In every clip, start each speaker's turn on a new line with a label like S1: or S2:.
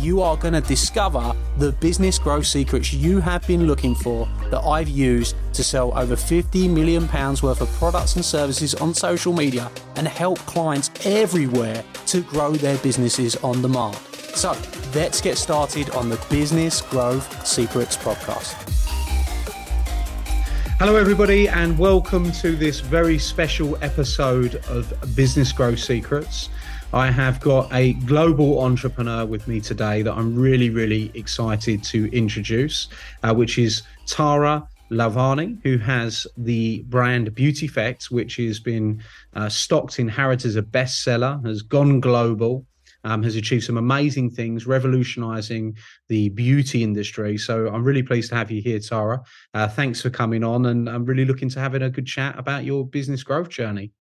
S1: you are going to discover the business growth secrets you have been looking for that I've used to sell over 50 million pounds worth of products and services on social media and help clients everywhere to grow their businesses on demand. So, let's get started on the Business Growth Secrets podcast. Hello, everybody, and welcome to this very special episode of Business Growth Secrets. I have got a global entrepreneur with me today that I'm really, really excited to introduce, uh, which is Tara Lalvani, who has the brand Beautifect, which has been uh, stocked in Harrods as a bestseller, has gone global, um, has achieved some amazing things, revolutionizing the beauty industry. So I'm really pleased to have you here, Tara. Uh, thanks for coming on, and I'm really looking to having a good chat about your business growth journey.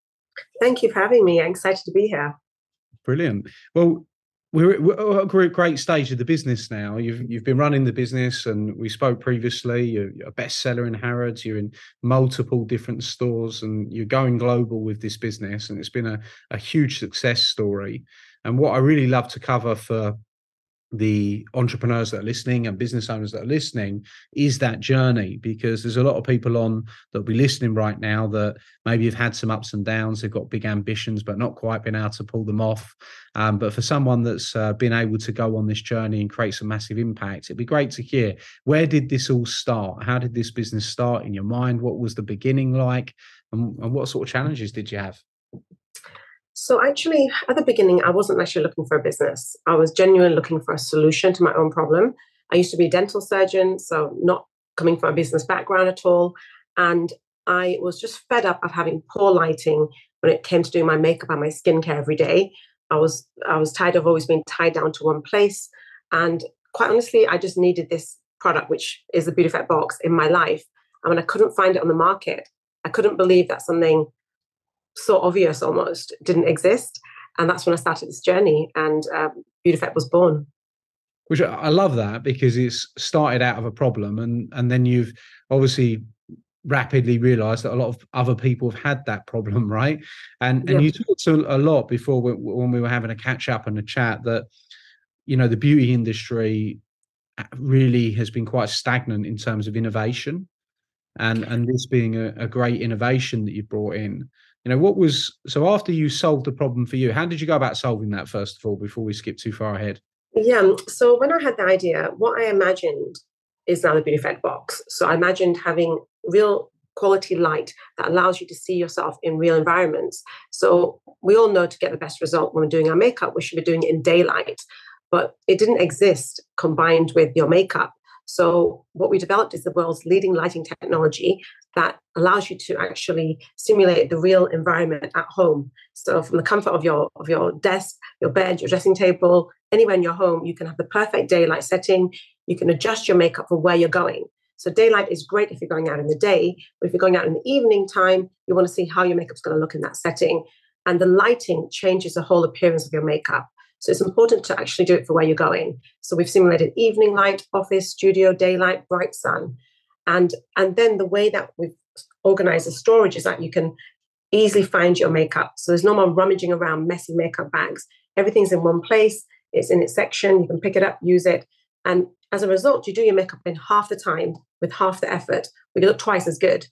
S2: Thank you for having me. I'm excited to be here.
S1: Brilliant. Well, we're, we're at a great stage of the business now. You've you've been running the business, and we spoke previously. You're, a bestseller in Harrods. You're in multiple different stores, and you're going global with this business. And it's been a, a huge success story. And what I really love to cover for the entrepreneurs that are listening and business owners that are listening is that journey because there's a lot of people on that'll be listening right now that maybe have had some ups and downs they've got big ambitions but not quite been able to pull them off. Um, but for someone that's uh, been able to go on this journey and create some massive impact it'd be great to hear where did this all start? How did this business start in your mind? What was the beginning like? And, and what sort of challenges did you have
S2: so actually, at the beginning, I wasn't actually looking for a business. I was genuinely looking for a solution to my own problem. I used to be a dental surgeon, so not coming from a business background at all. And I was just fed up of having poor lighting when it came to doing my makeup and my skincare every day. I was I was tired of always being tied down to one place. And quite honestly, I just needed this product, which is the Beauty box, in my life. And when I couldn't find it on the market, I couldn't believe that something so obvious almost didn't exist. And that's when I started this journey, and um, Beautifect was born.
S1: Which I love that because it's started out of a problem, and and then you've obviously rapidly realized that a lot of other people have had that problem, right? And and you talked to a lot before when we were having a catch up and a chat that you know the beauty industry uh, really has been quite stagnant in terms of innovation, and and this being a, a great innovation that you brought in you know what was so after you solved the problem for you how did you go about solving that first of all before we skip too far ahead?
S2: Yeah um, so when i had the idea what i imagined is now the Beautifect box. So i imagined having real quality light that allows you to see yourself in real environments. So we all know to get the best result when we're doing our makeup we should be doing it in daylight. But it didn't exist combined with your makeup. So, what we developed is the world's leading lighting technology that allows you to actually simulate the real environment at home. So, from the comfort of your of your desk, your bed, your dressing table, anywhere in your home, you can have the perfect daylight setting. You can adjust your makeup for where you're going. So, daylight is great if you're going out in the day, but if you're going out in the evening time, you want to see how your makeup's going to look in that setting. And the lighting changes the whole appearance of your makeup. So it's important to actually do it for where you're going. So we've simulated evening light, office, studio, daylight, bright sun. And, and then the way that we've organized the storage is that you can easily find your makeup. So there's no more rummaging around messy makeup bags. Everything's in one place, it's in its section, you can pick it up, use it. And as a result, you do your makeup in half the time with half the effort, but you look twice as good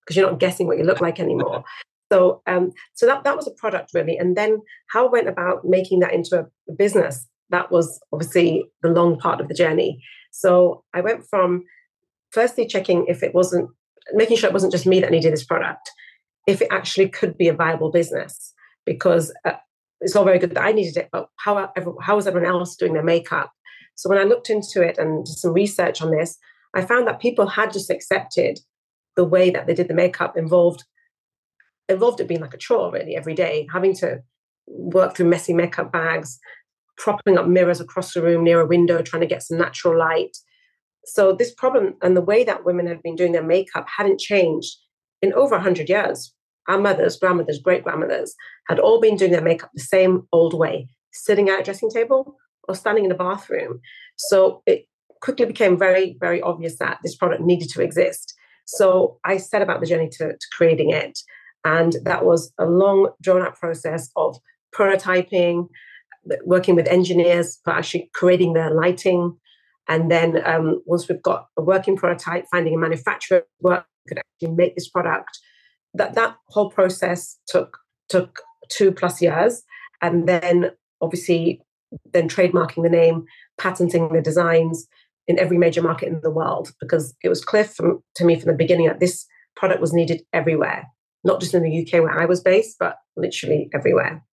S2: because you're not guessing what you look like anymore. So, um, so that that was a product really, and then how I went about making that into a business. That was obviously the long part of the journey. So I went from firstly checking if it wasn't making sure it wasn't just me that needed this product, if it actually could be a viable business, because uh, it's all very good that I needed it, but how how was everyone else doing their makeup? So when I looked into it and did some research on this, I found that people had just accepted the way that they did the makeup involved involved it being like a chore really every day, having to work through messy makeup bags, propping up mirrors across the room near a window, trying to get some natural light, So this problem and the way that women had been doing their makeup hadn't changed in over 100 years. Our mothers, grandmothers, great grandmothers had all been doing their makeup the same old way, sitting at a dressing table or standing in a bathroom. So it quickly became very, very obvious that this product needed to exist. So I set about the journey to, to creating it. And that was a long, drawn out process of prototyping, working with engineers for actually creating the lighting. And then um, once we've got a working prototype, finding a manufacturer who could actually make this product. That that whole process took took two plus years, and then obviously then trademarking the name, patenting the designs in every major market in the world because it was clear from, to me from the beginning that this product was needed everywhere, not just in the UK where I was based, but literally everywhere.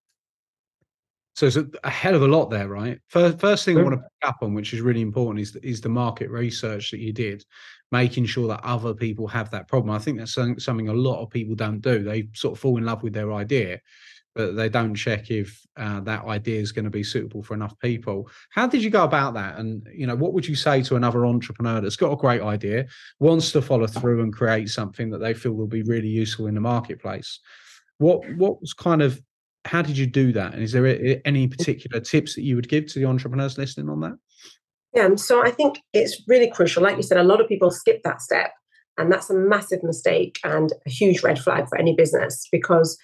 S1: So it's a, a, hell of a lot there, right? First, first thing mm-hmm. I want to pick up on, which is really important, is is the market research that you did, making sure that other people have that problem. I think that's something a lot of people don't do. They sort of fall in love with their idea, but they don't check if uh, that idea is going to be suitable for enough people. How did you go about that? And you know, what would you say to another entrepreneur that's got a great idea, wants to follow through and create something that they feel will be really useful in the marketplace? What what was kind of how did you do that? And is there any particular tips that you would give to the entrepreneurs listening on that?
S2: Yeah, so I think it's really crucial. Like you said, a lot of people skip that step, and that's a massive mistake and a huge red flag for any business because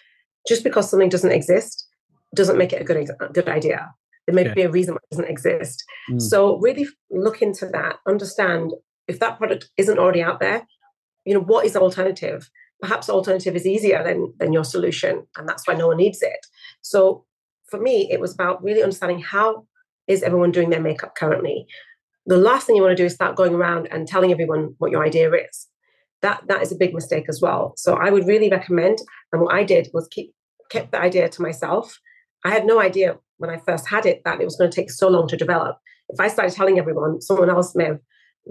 S2: just because something doesn't exist doesn't make it a good good idea. There may yeah. be a reason why it doesn't exist. Mm. So really look into that. Understand if that product isn't already out there, you know what is the alternative perhaps alternative is easier than than your solution and that's why no one needs it. So for me it was about really understanding how is everyone doing their makeup currently. The last thing you want to do is start going around and telling everyone what your idea is. That that is a big mistake as well. So i would really recommend and what i did was keep kept the idea to myself. I had no idea when i first had it that it was going to take so long to develop. If i started telling everyone someone else may have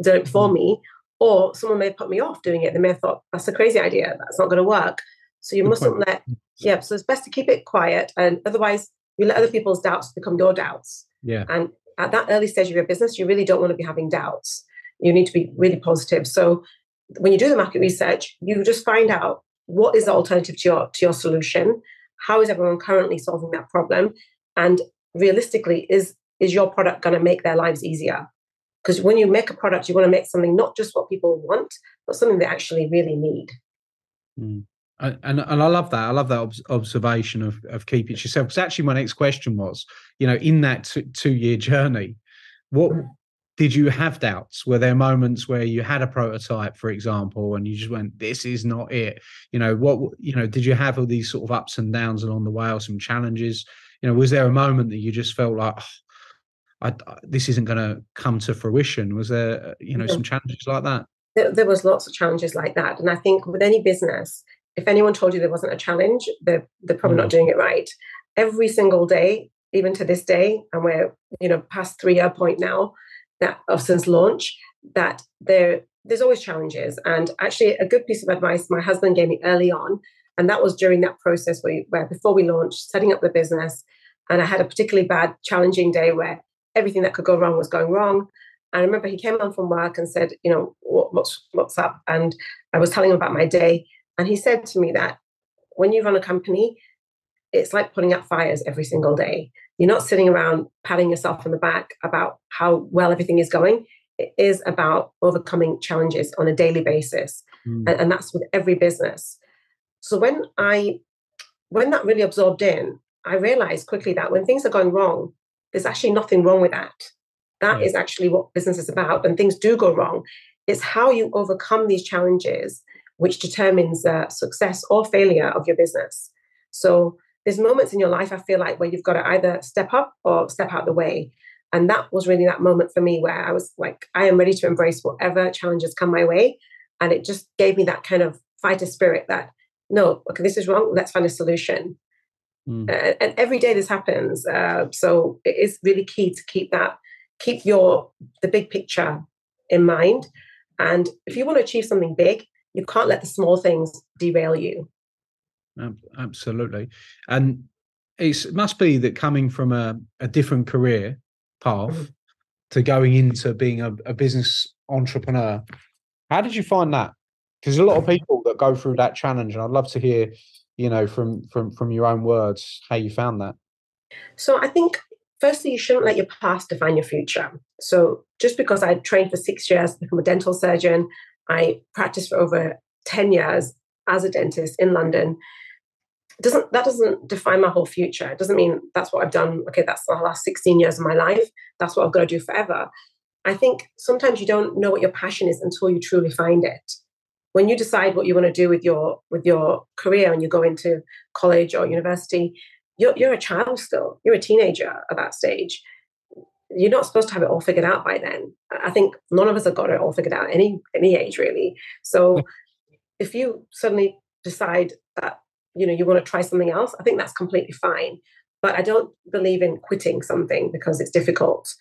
S2: done it before mm. me or someone may have put me off doing it. They may have thought, that's a crazy idea. That's not going to work. So you Good mustn't point. let, mm-hmm. yeah. So it's best to keep it quiet. And otherwise, you let other people's doubts become your doubts.
S1: Yeah.
S2: And at that early stage of your business, you really don't want to be having doubts. You need to be really positive. So when you do the market research, you just find out what is the alternative to your to your solution. How is everyone currently solving that problem? And realistically, is is your product going to make their lives easier? Because when you make a product, you want to make something not just what people want, but something they actually really need.
S1: Mm. And, and I love that. I love that ob- observation of of keep it yourself. Because actually, my next question was, you know, in that t- two year journey, what mm. did you have doubts? Were there moments where you had a prototype, for example, and you just went, "This is not it"? You know, what you know, did you have all these sort of ups and downs along the way, or some challenges? You know, was there a moment that you just felt like, oh, I, this isn't going to come to fruition? Was there, uh, you know, some challenges like that?
S2: There, there, was lots of challenges like that, and I think with any business, if anyone told you there wasn't a challenge, they're they're probably mm. not doing it right. Every single day, even to this day, and we're you know past three year point now that of since launch, that there there's always challenges. And actually, a good piece of advice my husband gave me early on, and that was during that process where, where before we launched, setting up the business, and I had a particularly bad, challenging day where everything that could go wrong was going wrong. And I remember he came home from work and said, you know, what, what's what's up? And I was telling him about my day, and he said to me that when you run a company, it's like putting out fires every single day. You're not sitting around patting yourself on the back about how well everything is going. It is about overcoming challenges on a daily basis, mm. and, and that's with every business. So when I when that really absorbed in, I realized quickly that when things are going wrong, there's actually nothing wrong with that. That is actually what business is about. And things do go wrong. It's how you overcome these challenges which determines the success or failure of your business. So there's moments in your life I feel like where you've got to either step up or step out the way. And that was really that moment for me where I was like, I am ready to embrace whatever challenges come my way. And it just gave me that kind of fighter spirit that, no, okay, this is wrong. Let's find a solution. Mm. Uh, and every day this happens. Uh, so it is really key to keep that, keep your the big picture in mind. And if you want to achieve something big, you can't let the small things derail you.
S1: Absolutely, and it must be that coming from a, a different career path mm-hmm. to going into being a, a business entrepreneur. How did you find that? Because a lot of people that go through that challenge, and I'd love to hear, you know, from from from your own words, how you found that.
S2: So I think firstly, you shouldn't let your past define your future. So just because I trained for six years to become a dental surgeon, I practiced for over 10 years as a dentist in London. Doesn't that doesn't define my whole future. It doesn't mean that's what I've done. Okay, that's the last 16 years of my life. That's what I've got to do forever. I think sometimes you don't know what your passion is until you truly find it. When you decide what you want to do with your with your career and you go into college or university, you're, you're a child still. You're a teenager at that stage. You're not supposed to have it all figured out by then. I think none of us have got it all figured out any any age really. So if you suddenly decide that you know you want to try something else, I think that's completely fine. But I don't believe in quitting something because it's difficult.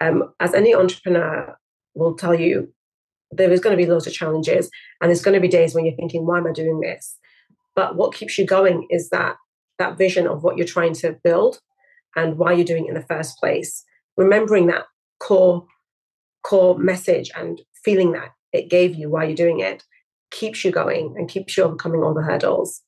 S2: Um, as any entrepreneur will tell you, there is going to be loads of challenges, and there's going to be days when you're thinking, "Why am I doing this?" But what keeps you going is that that vision of what you're trying to build and why you're doing it in the first place. Remembering that core core message and feeling that it gave you while you're doing it keeps you going and keeps you overcoming all the hurdles.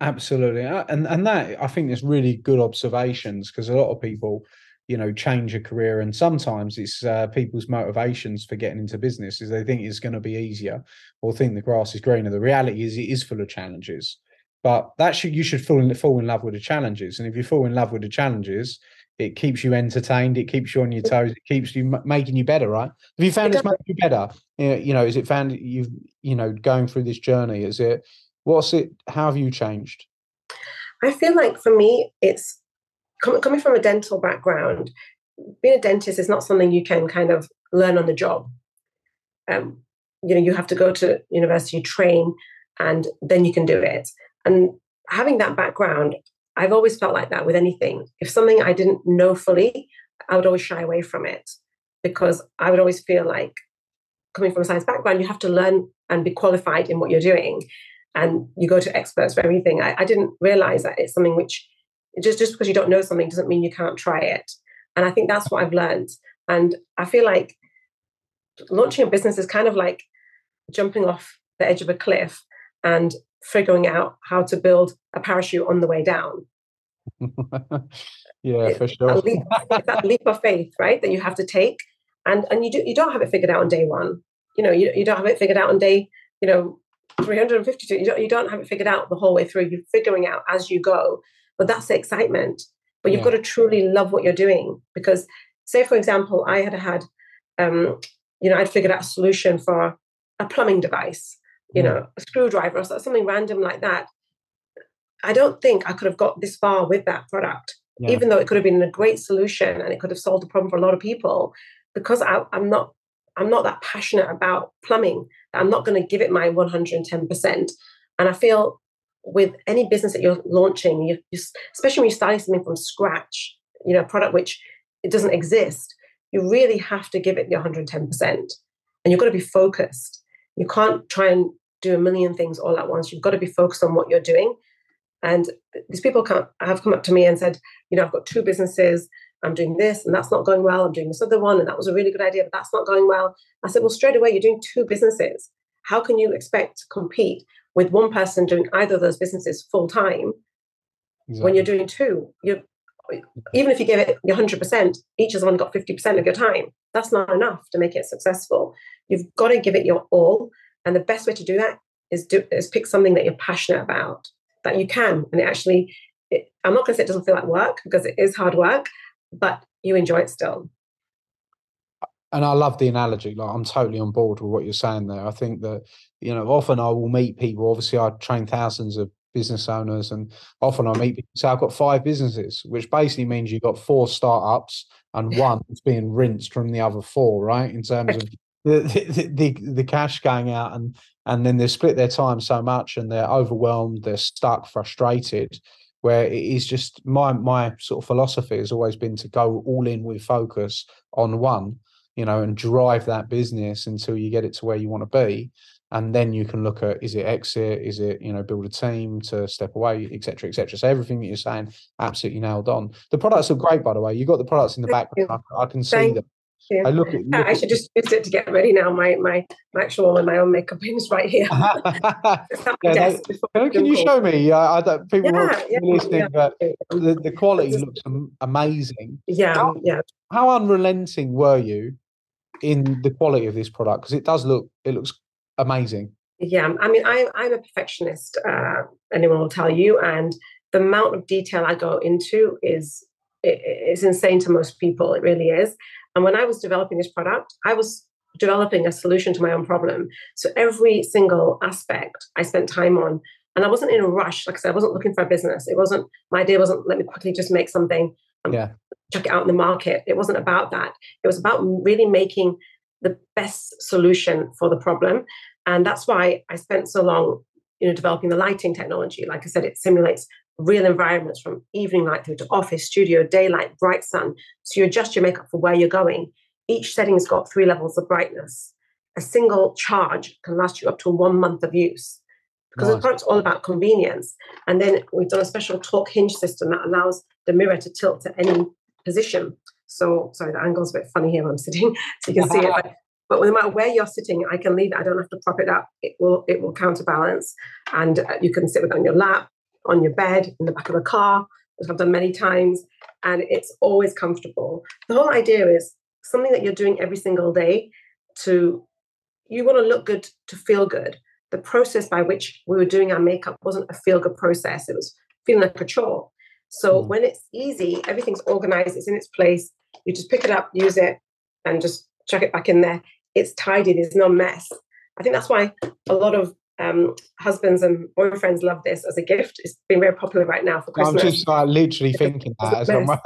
S1: Absolutely, and and that I think is really good observations because a lot of people, you know, change a career, and sometimes it's uh, people's motivations for getting into business is they think it's going to be easier or think the grass is greener. The reality is it is full of challenges, but that should you should fall in fall in love with the challenges, and if you fall in love with the challenges, it keeps you entertained, it keeps you on your toes, it keeps you m- making you better, right? Have you found it it's making you better? You know, is it found you've you know going through this journey? Is it what's it? How have you changed?
S2: I feel like for me, it's coming from a dental background. Being a dentist is not something you can kind of learn on the job. Um, you know, you have to go to university, train, and then you can do it. And having that background, I've always felt like that with anything. If something I didn't know fully, I would always shy away from it because I would always feel like coming from a science background, you have to learn and be qualified in what you're doing. And you go to experts for everything. I, I didn't realize that it's something which just, just because you don't know something doesn't mean you can't try it. And I think that's what I've learned. And I feel like launching a business is kind of like jumping off the edge of a cliff and figuring out how to build a parachute on the way down.
S1: yeah, for sure.
S2: That leap, that leap of faith, right? That you have to take, and and you do you don't have it figured out on day one. You know, you, you don't have it figured out on day you know 352. You don't you don't have it figured out the whole way through. You're figuring out as you go. But that's the excitement. But you've yeah. got to truly love what you're doing because, say, for example, I had had, um, you know, I'd figured out a solution for a plumbing device you know, a screwdriver or something random like that. I don't think I could have got this far with that product, yeah. even though it could have been a great solution and it could have solved the problem for a lot of people. Because I, am not, I'm not that passionate about plumbing. I'm not going to give it my 110 percent. And I feel with any business that you're launching, you, you, especially when you're starting something from scratch, you know, a product which it doesn't exist, you really have to give it the 110 percent, and you've got to be focused. You can't try and do a million things all at once. You've got to be focused on what you're doing. And these people have come up to me and said, you know, I've got two businesses. I'm doing this and that's not going well. I'm doing this other one and that was a really good idea, but that's not going well. I said, well, straight away, you're doing two businesses. How can you expect to compete with one person doing either of those businesses full time exactly. when you're doing two? You even if you give it your 100%, each has only got 50% of your time. That's not enough to make it successful. You've got to give it your all. And the best way to do that is do is pick something that you're passionate about that you can. And it actually, it, I'm not going to say it doesn't feel like work because it is hard work, but you enjoy it still.
S1: And I love the analogy. Like I'm totally on board with what you're saying there. I think that you know often I will meet people. Obviously, I train thousands of business owners, and often I meet people say I've got five businesses, which basically means you've got four startups and one that's being rinsed from the other four, right? In terms of the, the, the cash going out and and then they split their time so much and they're overwhelmed they're stuck frustrated where it is just my my sort of philosophy has always been to go all in with focus on one you know and drive that business until you get it to where you want to be and then you can look at is it exit is it you know build a team to step away etc etc so everything that you're saying absolutely nailed on the products are great by the way You've got the products in the background I, I, can see
S2: thank,
S1: them
S2: Yeah. I look at, look I should just use it to get ready now. My my, my actual and my own makeup is right here.
S1: yeah, can, can you show me? Uh, I don't, people yeah, yeah, listening, yeah. but the, the quality looks amazing.
S2: Yeah,
S1: how,
S2: yeah.
S1: How unrelenting were you in the quality of this product? Because it does look, it looks amazing.
S2: Yeah, I mean, I, I'm a perfectionist. Uh, anyone will tell you, and the amount of detail I go into is is insane to most people. It really is. And when I was developing this product, I was developing a solution to my own problem. So every single aspect I spent time on, and I wasn't in a rush. Like I said, I wasn't looking for a business. It wasn't my idea. wasn't let me quickly just make something.
S1: Um, yeah.
S2: Chuck it out in the market. It wasn't about that. It was about really making the best solution for the problem. And that's why I spent so long, you know, developing the lighting technology. Like I said, it simulates real environments from evening light through to office, studio, daylight, bright sun. So you adjust your makeup for where you're going. Each setting's got three levels of brightness. A single charge can last you up to one month of use because nice. the product's all about convenience. And then we've done a special torque hinge system that allows the mirror to tilt to any position. So, sorry, the angle's a bit funny here. I'm sitting, so you can see it. But, but no matter where you're sitting, I can leave it. I don't have to prop it up. It will it will counterbalance, and uh, you can sit with it on your lap on your bed, in the back of a car, which I've done many times, and it's always comfortable. The whole idea is something that you're doing every single day to you want to look good to feel good. The process by which we were doing our makeup wasn't a feel good process, it was feeling like a chore. So mm. when it's easy, everything's organized, it's in its place. You just pick it up, use it, and just chuck it back in there. It's tidy, there's no mess. I think that's why a lot of um, husbands and boyfriends love this as a gift. It's been very popular right now for Christmas.
S1: I'm just literally thinking that as well.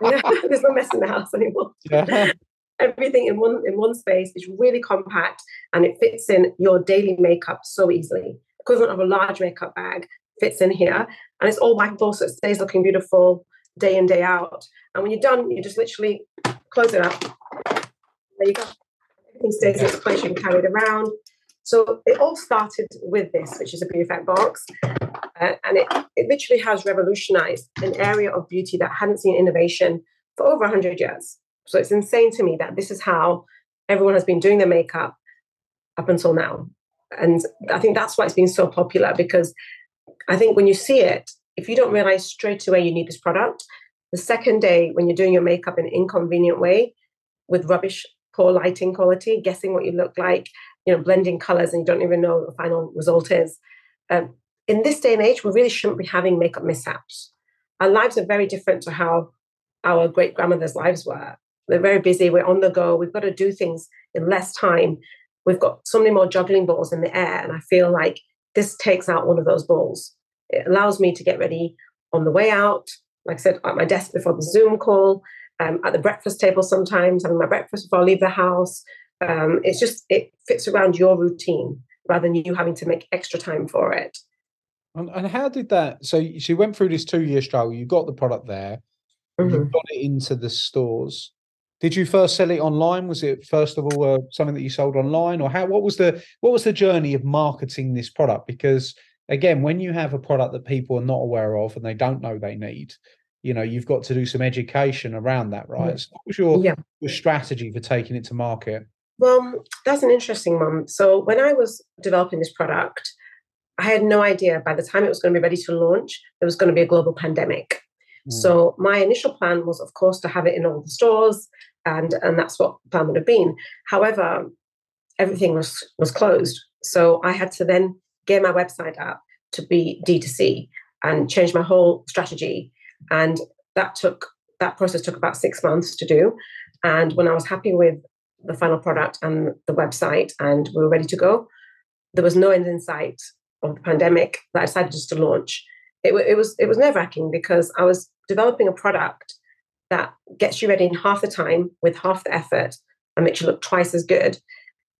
S2: There's no mess in the house anymore. Yeah. Everything in one in one space is really compact and it fits in your daily makeup so easily. Equivalent of a large makeup bag fits in here and it's all wipeable so it stays looking beautiful day in day out. And when you're done, you just literally close it up. There you go. Everything stays in its place. You can carry it around. So it all started with this, which is a Beautifect box. Uh, and it, it literally has revolutionized an area of beauty that hadn't seen innovation for over 100 years. So it's insane to me that this is how everyone has been doing their makeup up until now. And I think that's why it's been so popular because I think when you see it, if you don't realize straight away you need this product, the second day when you're doing your makeup in an inconvenient way with rubbish, poor lighting quality, guessing what you look like, you know, blending colors and you don't even know what the final result is. Um, in this day and age, we really shouldn't be having makeup mishaps. Our lives are very different to how our great grandmother's lives were. We're very busy, we're on the go, we've got to do things in less time. We've got so many more juggling balls in the air, and I feel like this takes out one of those balls. It allows me to get ready on the way out, like I said, at my desk before the Zoom call, um, at the breakfast table sometimes, having my breakfast before I leave the house, um, it's just it fits around your routine rather than you having to make extra time for it.
S1: And, and how did that? So, you went through this two-year struggle. You got the product there. Mm-hmm. You got it into the stores. Did you first sell it online? Was it first of all uh, something that you sold online, or how? What was the what was the journey of marketing this product? Because again, when you have a product that people are not aware of and they don't know they need, you know, you've got to do some education around that, right? So what was your yeah. your strategy for taking it to market?
S2: Well, that's an interesting one. So when I was developing this product, I had no idea by the time it was going to be ready to launch, there was going to be a global pandemic. Mm. So my initial plan was, of course, to have it in all the stores, and and that's what plan would have been. However, everything was was closed, so I had to then get my website up to be D2C and change my whole strategy. And that took that process took about six months to do. And when I was happy with the final product and the website, and we were ready to go. There was no end in sight of the pandemic that I decided just to launch. It, it was it was nerve wracking because I was developing a product that gets you ready in half the time with half the effort and makes you look twice as good.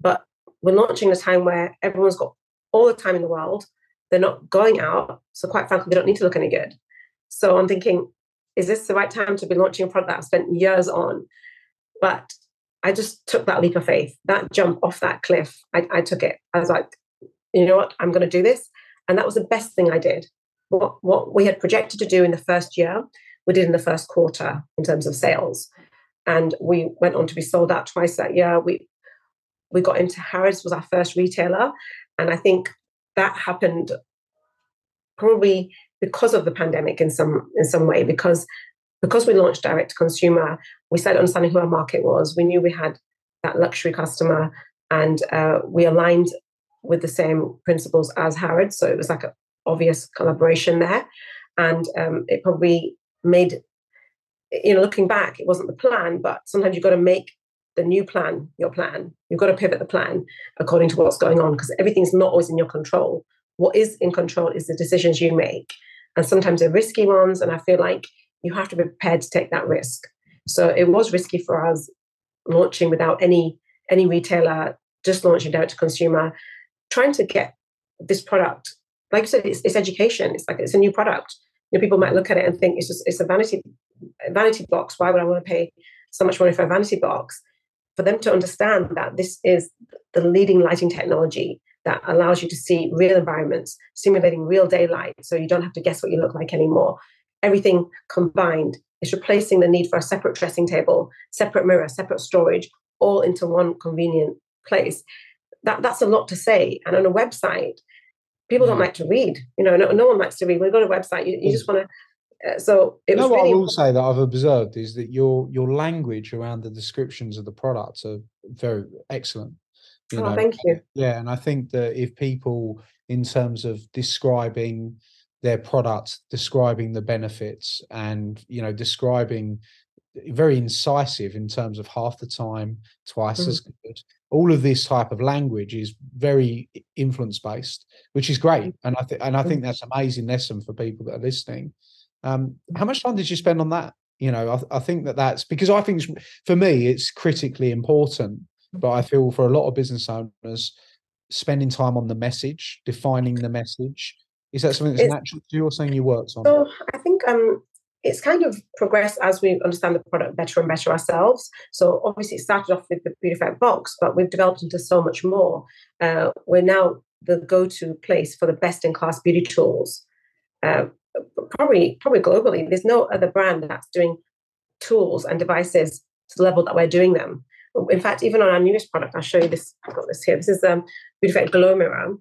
S2: But we're launching a time where everyone's got all the time in the world. They're not going out, so quite frankly, they don't need to look any good. So I'm thinking, is this the right time to be launching a product that I've spent years on? But I just took that leap of faith, that jump off that cliff. I, I took it. I was like, you know what, I'm going to do this. And that was the best thing I did. What, what we had projected to do in the first year, we did in the first quarter in terms of sales. and we went on to be sold out twice that year. We we got into Harrods was our first retailer, and I think that happened probably because of the pandemic in some in some way because because we launched direct to consumer we started understanding who our market was we knew we had that luxury customer and uh, we aligned with the same principles as Harrods so it was like an obvious collaboration there and um, it probably made you know looking back it wasn't the plan but sometimes you've got to make the new plan your plan you've got to pivot the plan according to what's going on because everything's not always in your control what is in control is the decisions you make. And sometimes they're risky ones. And I feel like you have to be prepared to take that risk. So it was risky for us launching without any any retailer, just launching direct to consumer, trying to get this product. Like you said, it's, it's education. It's like it's a new product. Know, people might look at it and think it's just it's a vanity vanity box. Why would I want to pay so much money for a vanity box? For them to understand that this is the leading lighting technology that allows you to see real environments, simulating real daylight, so you don't have to guess what you look like anymore. Everything combined is replacing the need for a separate dressing table, separate mirror, separate storage, all into one convenient place. That, that's a lot to say. And on a website, people don't like to read. You know, no, no one likes to read. When you go to a website, you, you just want to uh, so
S1: it
S2: know
S1: what
S2: really
S1: I will say that I've observed is that your your language around the descriptions of the products are very excellent.
S2: You oh, know, thank you.
S1: Yeah, and I think that if people, in terms of describing their product, describing the benefits, and you know, describing very incisive in terms of half the time, twice mm-hmm. as good. All of this type of language is very influence based, which is great, mm-hmm. and I think and I think mm-hmm. that's amazing lesson for people that are listening. Um, how much time did you spend on that? You know, I, I think that that's because I think for me it's critically important but I feel for a lot of business owners, spending time on the message, defining the message, is that something that's it's, natural to you or something you worked on?
S2: So I think um, it's kind of progressed as we understand the product better and better ourselves. So obviously it started off with the Beautifect box, but we've developed into so much more. Uh, we're now the go-to place for the best-in-class beauty tools. Uh, probably, probably globally, there's no other brand that's doing tools and devices to the level that we're doing them in fact, even on our newest product, I'll show you this. I've got this here. This is um, Beautifect Glow Mirror.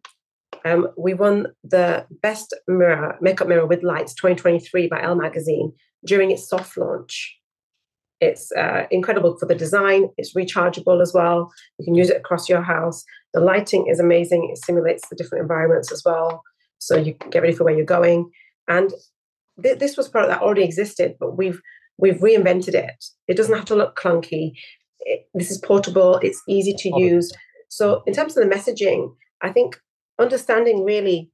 S2: Um, we won the best mirror, makeup mirror with lights 2023 by Elle Magazine during its soft launch. It's uh, incredible for the design. It's rechargeable as well. You can use it across your house. The lighting is amazing. It simulates the different environments as well. So you can get ready for where you're going. And th- this was product that already existed, but we've we've reinvented it. It doesn't have to look clunky it, this is portable, it's easy to use. So, in terms of the messaging, I think understanding really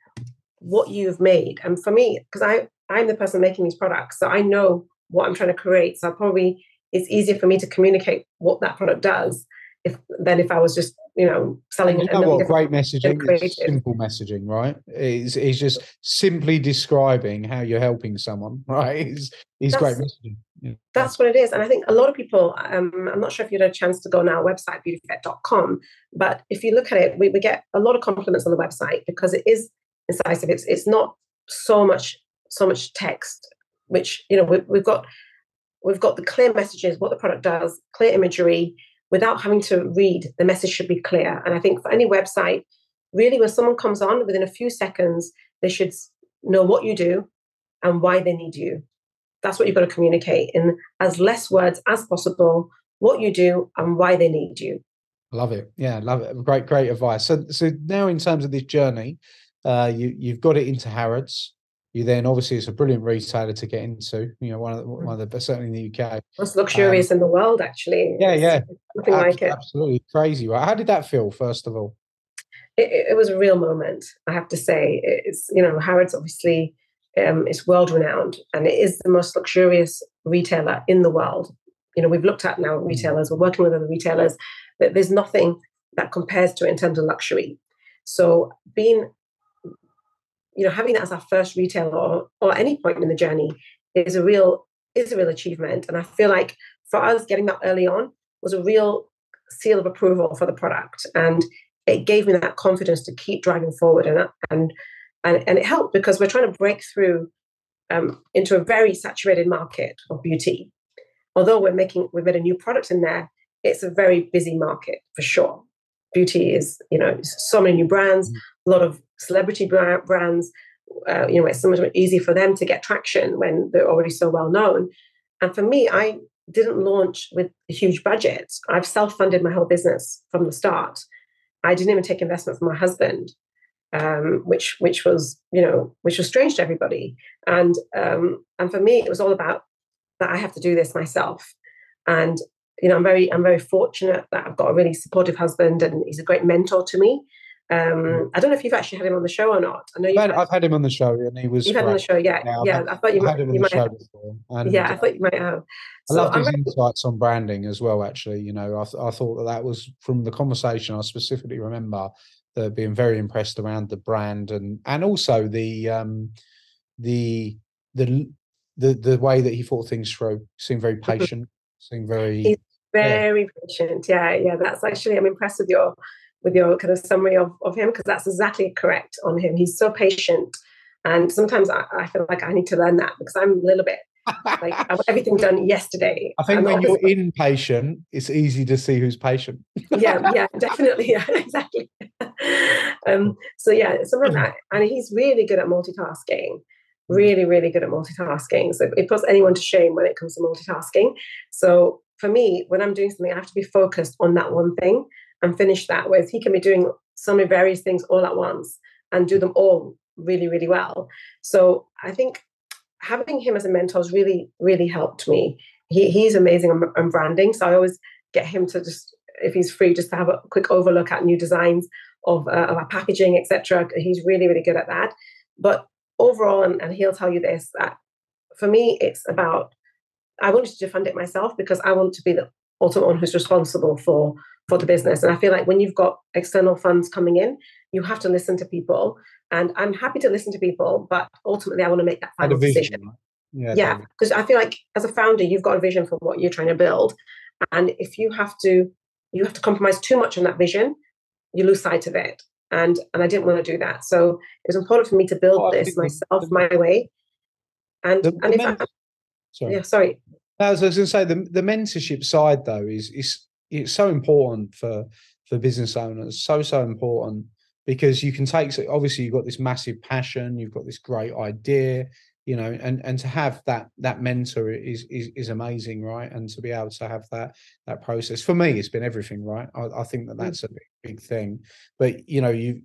S2: what you've made, and for me, because I I'm the person making these products, so I know what I'm trying to create. So, probably it's easier for me to communicate what that product does if than if I was just you know selling.
S1: You know what? Great messaging, simple messaging, right? It's, it's just simply describing how you're helping someone, right? Is is great messaging.
S2: Yeah. That's what it is, and I think a lot of people. Um, I'm not sure if you had a chance to go on our website, beautifect.com, but if you look at it, we, we get a lot of compliments on the website because it is incisive. It's it's not so much so much text, which you know we, we've got we've got the clear messages, what the product does, clear imagery, without having to read, the message should be clear. And I think for any website, really, when someone comes on within a few seconds, they should know what you do and why they need you. That's what you've got to communicate in as less words as possible, what you do and why they need you.
S1: Love it. Yeah, love it. Great, great advice. So, so now in terms of this journey, uh, you you've got it into Harrods. You then obviously it's a brilliant retailer to get into. You know, one of the, one of the best certainly in the UK
S2: most luxurious um, in the world, actually.
S1: Yeah, yeah,
S2: nothing Ab- like it.
S1: Absolutely crazy. Right? How did that feel? First of all,
S2: it, it was a real moment. I have to say, it's you know Harrods obviously um, is world renowned and it is the most luxurious retailer in the world. You know, we've looked at now mm. retailers. We're working with other retailers. But there's nothing that compares to it in terms of luxury. So being you know, having that as our first retailer or, or any point in the journey is a real is a real achievement. And I feel like for us, getting that early on was a real seal of approval for the product, and it gave me that confidence to keep driving forward. And and and, and it helped because we're trying to break through um, into a very saturated market of beauty although we're making we've made a new product in there, it's a very busy market for sure. Beauty is, you know, so many new brands, mm. a lot of celebrity brands. Uh, you know, it's so much easy for them to get traction when they're already so well known. And for me, I didn't launch with a huge budget. I've self-funded my whole business from the start. I didn't even take investment from my husband, um, which which was you know which was strange to everybody. And um, and for me, it was all about that I have to do this myself. And you know, I'm very I'm very fortunate that I've got a really supportive husband, and he's a great mentor to me. Um, mm. I don't know if you've actually had him on the show or not. I know
S1: you've had, I've had him on the show, and he was.
S2: You've had him on the show, yeah, yeah. yeah I thought you might. You might have.
S1: And,
S2: yeah, I thought you might have.
S1: I love his insights on branding as well. Actually, you know, I, th- I thought that that was from the conversation. I specifically remember that being very impressed around the brand and and also the um the the the the way that he thought things through. Seemed very mm-hmm. patient. seemed very.
S2: He's very yeah. patient. Yeah, yeah. That's actually I'm impressed with your with your kind of summary of, of him because that's exactly correct on him. He's so patient. And sometimes I, I, feel like I need to learn that because I'm a little bit like I want everything done yesterday.
S1: I think when you're impatient, it's easy to see who's patient.
S2: yeah, yeah, definitely. Yeah, exactly. um, so yeah, some of that. And he's really good at multitasking. Really, really good at multitasking. So it puts anyone to shame when it comes to multitasking. So for me, when I'm doing something, I have to be focused on that one thing and finish that. Whereas he can be doing so many various things all at once and do them all really, really well. So I think having him as a mentor has really, really helped me. He, he's amazing on, branding. So I always get him to just, if he's free, just to have a quick overlook at new designs of, uh, of our packaging, etc. He's really, really good at that. But overall, and, and he'll tell you this, that for me, it's about, I wanted to fund it myself because I want to be the ultimate one who's responsible for for the business. And I feel like when you've got external funds coming in, you have to listen to people. And I'm happy to listen to people, but ultimately, I want to make that final vision, decision. Right? Yeah, because I feel like as a founder, you've got a vision for what you're trying to build, and if you have to, you have to compromise too much on that vision, you lose sight of it. And and I didn't want to do that, so it was important for me to build oh, well, this myself, the, my way. And the, and the if men- I, sorry. yeah, sorry.
S1: I was going to say the the mentorship side though is is it's so important for for business owners so so important because you can take so obviously you've got this massive passion you've got this great idea you know and and to have that that mentor is is, is amazing right? And to be able to have that that process for me it's been everything right? I, I think that mm. that's a big, big thing. But you know you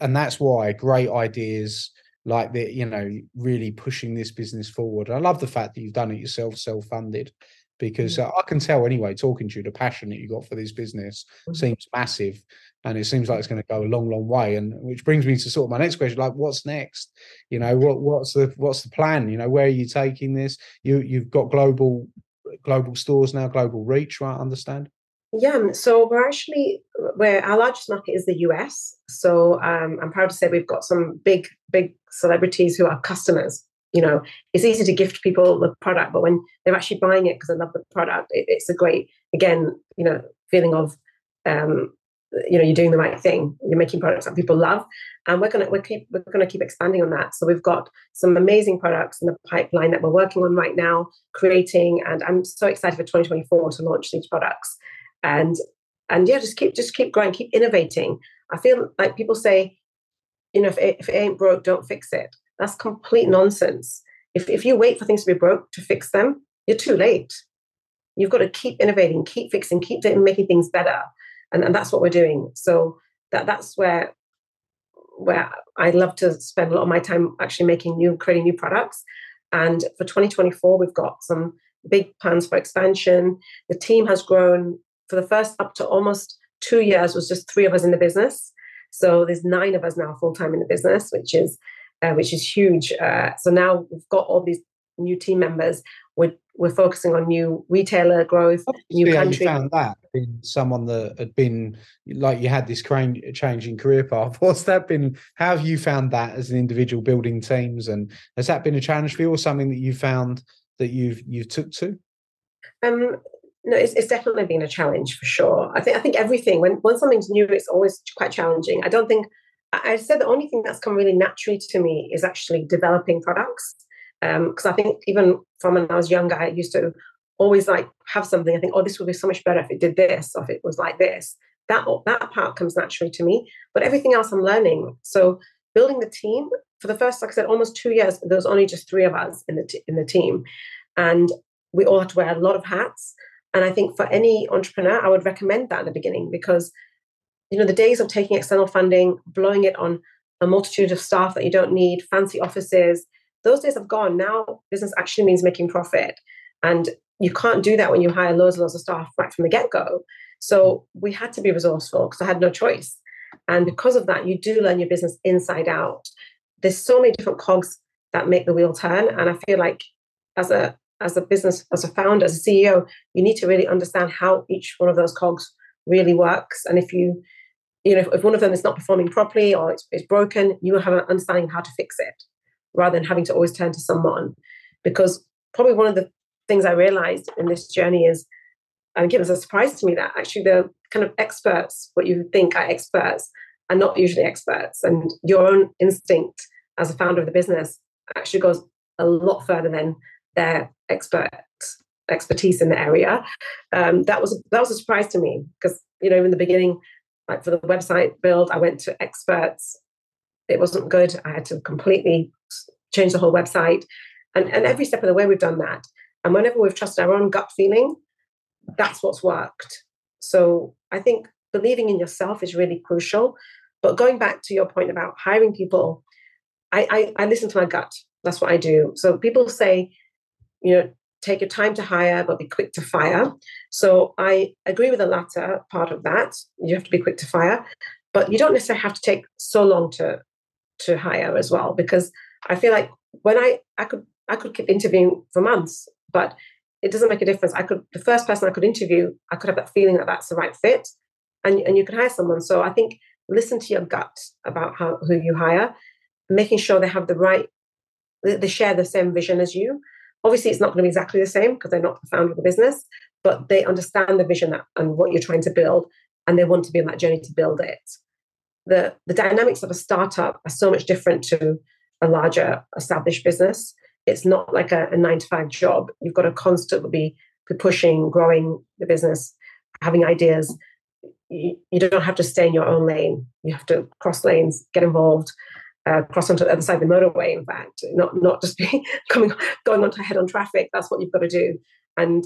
S1: and that's why great ideas like the you know really pushing this business forward. I love the fact that you've done it yourself self-funded because mm. uh, I can tell anyway, talking to you, the passion that you got for this business mm-hmm. seems massive, and it seems like it's going to go a long, long way. And which brings me to sort of my next question: like, what's next? You know, what what's the what's the plan? You know, where are you taking this? You you've got global global stores now, global reach, right? I understand.
S2: Yeah, so we're actually where our largest market is the US. So um, I'm proud to say we've got some big, big celebrities who are customers you know it's easy to gift people the product but when they're actually buying it because they love the product it, it's a great again you know feeling of um, you know you're doing the right thing you're making products that people love and we're going to we're keep we're going to keep expanding on that. So we've got some amazing products in the pipeline that we're working on right now creating and i'm so excited for 2024 to launch these products. And and yeah just keep just keep growing keep innovating. I feel like people say you know if it, if it ain't broke don't fix it that's complete nonsense. If, if you wait for things to be broke to fix them, you're too late. You've got to keep innovating, keep fixing, keep making things better. And, and that's what we're doing. So that that's where where I love to spend a lot of my time actually making new, creating new products. And for 2024, we've got some big plans for expansion. The team has grown for the first up to almost two years was just three of us in the business. So there's nine of us now full time in the business, which is uh, which is huge. Uh, so now we've got all these new team members. We're, we're focusing on new retailer growth, new country.
S1: You found that someone that had been like you had this change in career path. What's that been? How have you found that as an individual building teams, and has that been a challenge for you, or something that you found that you've you've took to?
S2: Um, no, it's, it's definitely been a challenge for sure. I think I think everything when when something's new, it's always quite challenging. I don't think I said the only thing that's come really naturally to me is actually developing products. Because um, I think even from when I was younger, I used to always like have something. I think, oh, this would be so much better if it did this, or if it was like this. That that part comes naturally to me. But everything else I'm learning. So building the team for the first, like I said, almost two years, there was only just three of us in the t- in the team, and we all had to wear a lot of hats. And I think for any entrepreneur, I would recommend that in the beginning because, you know, the days of taking external funding, blowing it on a multitude of staff that you don't need, fancy offices, those days have gone. Now business actually means making profit. And you can't do that when you hire loads and loads of staff right from the get-go. So we had to be resourceful because I had no choice. And because of that, you do learn your business inside out. There's so many different cogs that make the wheel turn. And I feel like as a as a business, as a founder, as a CEO, you need to really understand how each one of those cogs really works. And if you, you know, if one of them is not performing properly or it's, it's broken, you have an understanding how to fix it rather than having to always turn to someone. Because probably one of the things I realized in this journey is, and again, it was a surprise to me that actually the kind of experts, what you think are experts, are not usually experts. And your own instinct as a founder of the business actually goes a lot further than their expert expertise in the area. Um, that was that was a surprise to me because you know in the beginning, like for the website build, I went to experts. It wasn't good. I had to completely change the whole website, and and every step of the way we've done that. And whenever we've trusted our own gut feeling, that's what's worked. So I think believing in yourself is really crucial. But going back to your point about hiring people, I, I, I listen to my gut. That's what I do. So people say, you know, take your time to hire, but be quick to fire. So I agree with the latter part of that. You have to be quick to fire, but you don't necessarily have to take so long to to hire as well. Because I feel like when I I could I could keep interviewing for months, but it doesn't make a difference. I could the first person I could interview, I could have that feeling that that's the right fit, and and you can hire someone. So I think listen to your gut about how who you hire, making sure they have the right, they, they share the same vision as you Obviously, it's not going to be exactly the same because they're not the founder of the business, but they understand the vision that, and what you're trying to build, and they want to be on that journey to build it. The, the dynamics of a startup are so much different to a larger established business. It's not like a, a nine to five job. You've got to constantly be, be pushing, growing the business, having ideas. You, you don't have to stay in your own lane. You have to cross lanes, get involved, uh, cross onto the other side of the motorway. In fact, not not just be coming going onto head on traffic. That's what you've got to do, and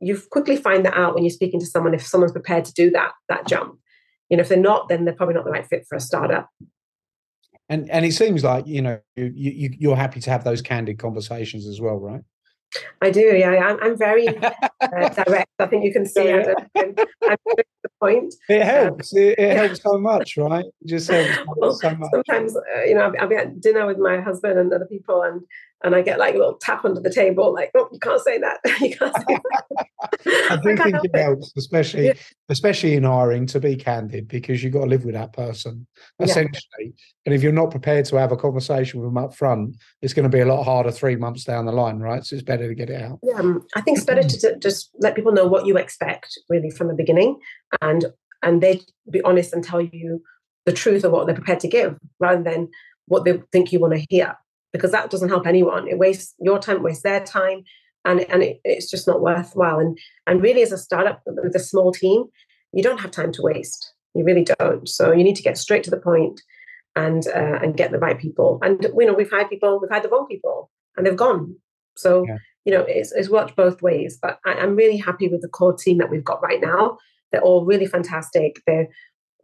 S2: you quickly find that out when you're speaking to someone if someone's prepared to do that that jump. You know, if they're not, then they're probably not the right fit for a startup.
S1: And and it seems like you know you, you you're happy to have those candid conversations as well, right?
S2: I do, yeah. I'm, I'm very uh, direct. I think you can see yeah. I'm, I'm the point.
S1: It um, helps. Um, it, it, helps so much, right? It just helps well, so much.
S2: Sometimes, uh, you know, I'll be, I'll be at dinner with my husband and other people, and and I get like a little tap under the table, like, oh, you can't say that. you can't say that.
S1: I do I think it, it helps, especially yeah. especially in hiring, to be candid because you've got to live with that person essentially. Yeah. And if you're not prepared to have a conversation with them up front, it's going to be a lot harder three months down the line, right? So it's better to get it out.
S2: Yeah, um, I think it's better to just let people know what you expect really from the beginning, and and they'd be honest and tell you the truth of what they're prepared to give, rather than what they think you want to hear because that doesn't help anyone. It wastes your time, it wastes their time, and and it, it's just not worthwhile. And and really, as a startup with a small team, you don't have time to waste. You really don't. So you need to get straight to the point and uh, and get the right people. And you know, we've had people, we've had the wrong people, and they've gone. So yeah. you know, it's, it's worked both ways. But I, I'm really happy with the core team that we've got right now. They're all really fantastic. They're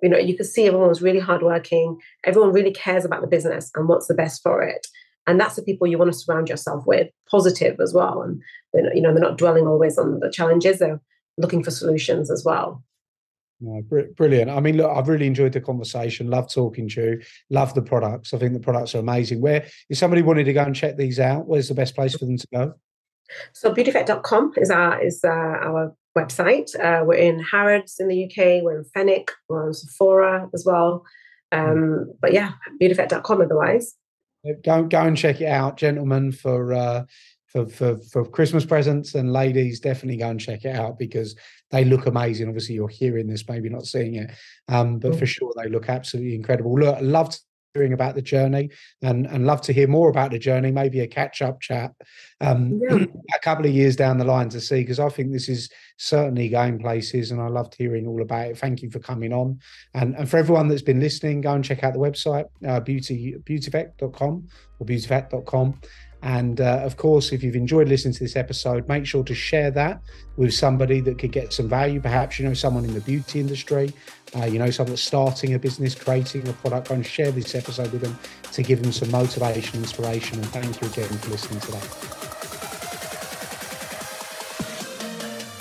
S2: you know, you can see everyone was really hardworking. Everyone really cares about the business and what's the best for it and that's the people you want to surround yourself with positive as well and you know they're not dwelling always on the challenges they're looking for solutions as well
S1: no, brilliant. I mean, look, I've really enjoyed the conversation. Love talking to you. Love the products. I think the products are amazing. Where, if somebody wanted to go and check these out, where's the best place for them to go?
S2: So, beautifect.com is our is uh, our website. Uh, we're in Harrods in the UK. We're in Fenwick. We're on Sephora as well. Hmm. Um, but yeah, beautifect.com otherwise
S1: go go and check it out, gentlemen, for uh, for for for Christmas presents, and ladies, definitely go and check it out because they look amazing. Obviously, you're hearing this, maybe not seeing it, um, but for sure they look absolutely incredible. Look, I love hearing about the journey and and love to hear more about the journey maybe a catch up chat um, yeah. a couple of years down the line to see because i think this is certainly going places and i loved hearing all about it. Thank you for coming on. And and for everyone that's been listening go and check out the website uh, beauty beautifect.com or beautyvet.com and uh, of course, if you've enjoyed listening to this episode, make sure to share that with somebody that could get some value. Perhaps you know someone in the beauty industry, uh, you know someone that's starting a business, creating a product. Go and share this episode with them to give them some motivation, inspiration. And thank you again for listening today.